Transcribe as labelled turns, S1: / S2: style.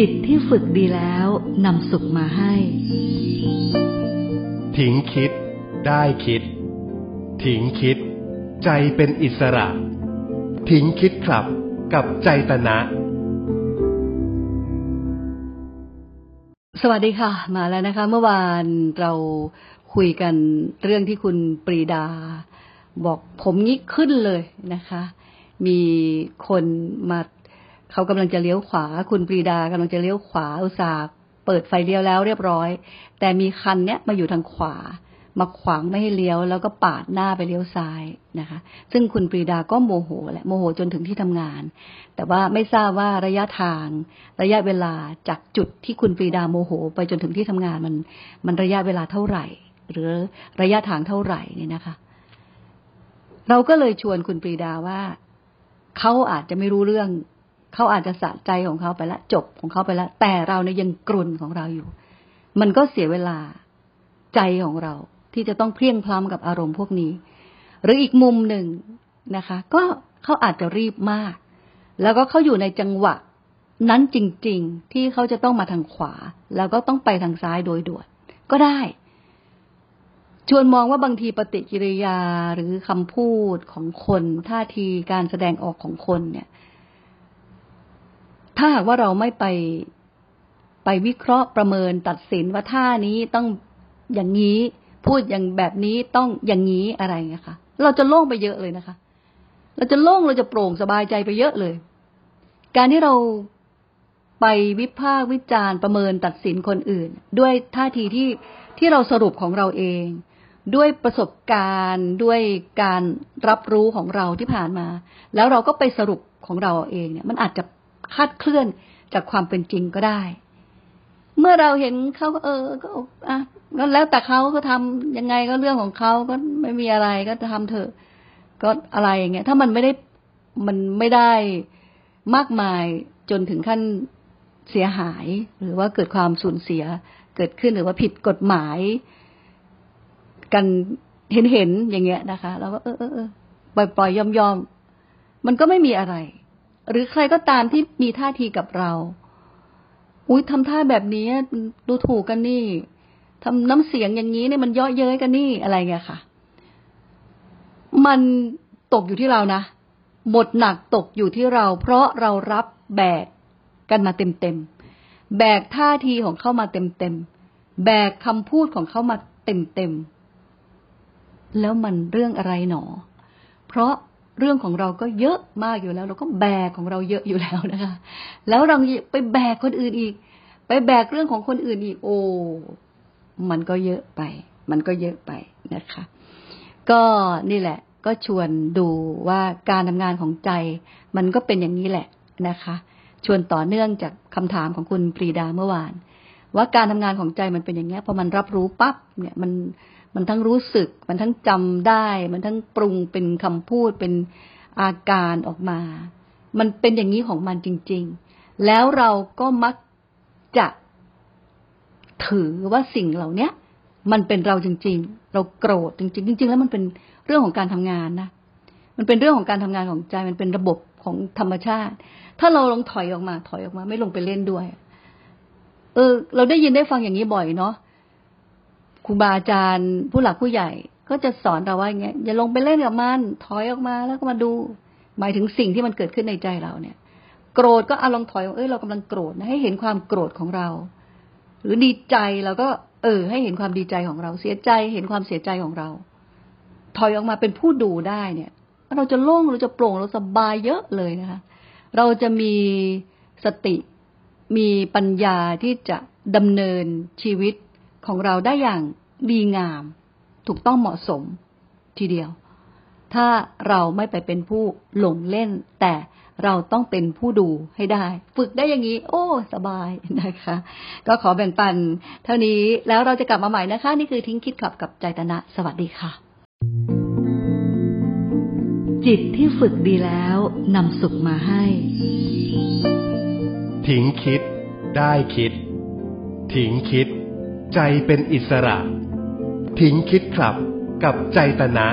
S1: จิตที่ฝึกดีแล้วนำสุขมาให้
S2: ทิ้งคิด ได้คิด ทิ้งคิด ใจเป็นอิสระ ทิ้งคิดครับกับใจตนะ
S1: สวัสดีค่ะ มาแล้วนะคะ เมื่อวานเราคุยกันเรื่องที่คุณปรีดา บอกผมงี้ขึ้นเลยนะคะ มีคนมา เขากำลังจะเลี้ยวขวา คุณปรีดากำลังจะเลี้ยวขวาอุตส่าห์เปิดไฟเลี้ยวแล้วเรียบร้อย แต่มีคันเนี้ยมาอยู่ทางขวา มาขวางไม่ให้เลี้ยวแล้วก็ปาดหน้าไปเลี้ยวซ้ายนะคะ ซึ่งคุณปรีดาก็โมโหแหละโมโหจนถึงที่ทำงาน แต่ว่าไม่ทราบว่าระยะทาง ระยะเวลาจากจุดที่คุณปรีดาโมโห ไปจนถึงที่ทำงานมัน มันระยะเวลาเท่าไหร่ หรือระยะทางเท่าไหร่เนี่ยนะคะ เราก็เลยชวนคุณปรีดาว่าเขาอาจจะไม่รู้เรื่อง เขาอาจจะสะใจของเขาไปแล้วจบของเขาไปแล้วแต่เราเนี่ยยังกรุ่นของเราอยู่ มันก็เสียเวลาใจของเราที่จะต้องเพลียงพล้ำกับอารมณ์พวกนี้ หรืออีกมุมหนึ่งนะคะ ก็เขาอาจจะรีบมาก แล้วก็เขาอยู่ในจังหวะนั้นจริง ๆ ที่เขาจะต้องมาทางขวา แล้วก็ต้องไปทางซ้ายโดยด่วนก็ได้ ชวนมองว่าบางทีปฏิกิริยาหรือคำพูดของคนท่าทีการแสดงออกของคนเนี่ย ถ้าหากว่าเราไม่ไปไปวิเคราะห์ประเมินตัดสินว่าท่านี้ต้องอย่างนี้พูดอย่างแบบนี้ต้องอย่างนี้อะไรเงี้ยค่ะเราจะโล่งไปเยอะเลยนะคะ เราจะโล่งเราจะโปร่งสบายใจไปเยอะเลย การที่เราไปวิพากษ์วิจารณ์ประเมินตัดสินคนอื่น ด้วยท่าทีที่ที่เราสรุปของเราเอง ด้วยประสบการณ์ ด้วยการรับรู้ของเราที่ผ่านมา แล้วเราก็ไปสรุปของเราเองเนี่ย มันอาจจะ คาดเคลื่อนจากความเป็นจริงก็ได้ เมื่อเราเห็นเขาก็เออ ก็อะก็แล้วแต่เขาก็ทำยังไงก็เรื่องของเขาก็ไม่มีอะไรก็ทำเถอะ ก็อะไรอย่างเงี้ย ถ้ามันไม่ได้มันไม่ได้มากมายจนถึงขั้นเสียหาย หรือว่าเกิดความสูญเสียเกิดขึ้นหรือว่าผิดกฎหมาย กันเห็นเห็นอย่างเงี้ยนะคะเราก็เออเออปล่อยปล่อยยอมยอมมันก็ไม่มีอะไร หรือใครก็ตามที่มีท่าทีกับเรา อุ้ยทำท่าแบบนี้ดูถูกกันนี่ทำน้ำเสียงอย่างนี้เนี่ยมันเยาะเย้ยกันนี่อะไรเงี้ยค่ะ มันตกอยู่ที่เรานะบทหนักตกอยู่ที่เรา เพราะเรารับแบกกันมาเต็มเต็มแบกท่าทีของเขามาเต็มเต็มแบกคำพูดของเขามาเต็มเต็มแล้วมันเรื่องอะไรหนอ เพราะ เรื่องของเราก็เยอะมากอยู่แล้ว เราก็แบกของเราเยอะอยู่แล้วนะคะ แล้วเราไปแบกคนอื่นอีก ไปแบกเรื่องของคนอื่นอีก โอ้มันก็เยอะไป มันก็เยอะไปนะคะ ก็นี่แหละ ก็ชวนดูว่าการทำงานของใจ มันก็เป็นอย่างนี้แหละนะคะ ชวนต่อเนื่องจากคำถามของคุณปรีดาเมื่อวาน ว่าการทำงานของใจมันเป็นอย่างนี้พอมันรับรู้ปั๊บเนี่ยมัน มันทั้งรู้สึก มันทั้งจำได้ มันทั้งปรุงเป็นคำพูดเป็นอาการออกมา มันเป็นอย่างนี้ของมันจริง ๆ แล้วเราก็มักจะถือว่าสิ่งเหล่าเนี้ยมันเป็นเราจริง ๆ เราโกรธจริงๆจริง ๆ แล้วมันเป็นเรื่องของการทำงานนะ มันเป็นเรื่องของการทำงานของใจ มันเป็นระบบของธรรมชาติ ถ้าเราลองถอยออกมา ถอยออกมา ไม่ลงไปเล่นด้วย เออ เราได้ยินได้ฟังอย่างนี้บ่อยเนาะ ครูบาอาจารย์ผู้หลักผู้ใหญ่ ก็จะสอนเราว่าอย่างเงี้ยอย่าลงไปเล่นกับมันถอยออกมาแล้วก็มาดู หมายถึงสิ่งที่มันเกิดขึ้นในใจเราเนี่ย โกรธก็เอาลองถอยเอ้ยเรากำลังโกรธนะให้เห็นความโกรธของเรา หรือดีใจเราก็ เออ ให้เห็นความดีใจของเราเสียใจ เห็นความเสียใจของเรา ถอยออกมาเป็นผู้ดูได้เนี่ย เราจะโล่งเราจะโปร่งเราสบายเยอะเลยนะคะเราจะมีสติมีปัญญาที่จะดำเนินชีวิต ของเราได้อย่างดีงาม ถูกต้องเหมาะสม ทีเดียว ถ้าเราไม่ไปเป็นผู้หลงเล่น แต่เราต้องเป็นผู้ดูให้ได้ ฝึกได้อย่างนี้ โอ้ สบายนะคะ ก็ขอแบ่งปัน เท่านี้แล้วเราจะกลับมาใหม่นะคะ นี่คือทิ้งคิดขับกับใจตนะ สวัสดีค่ะ จิตที่ฝึกดีแล้วนำสุขมาให้
S2: ทิ้งคิด ได้คิด ทิ้งคิด ใจเป็นอิสระ ทิ้งคิดขับกับใจตนะ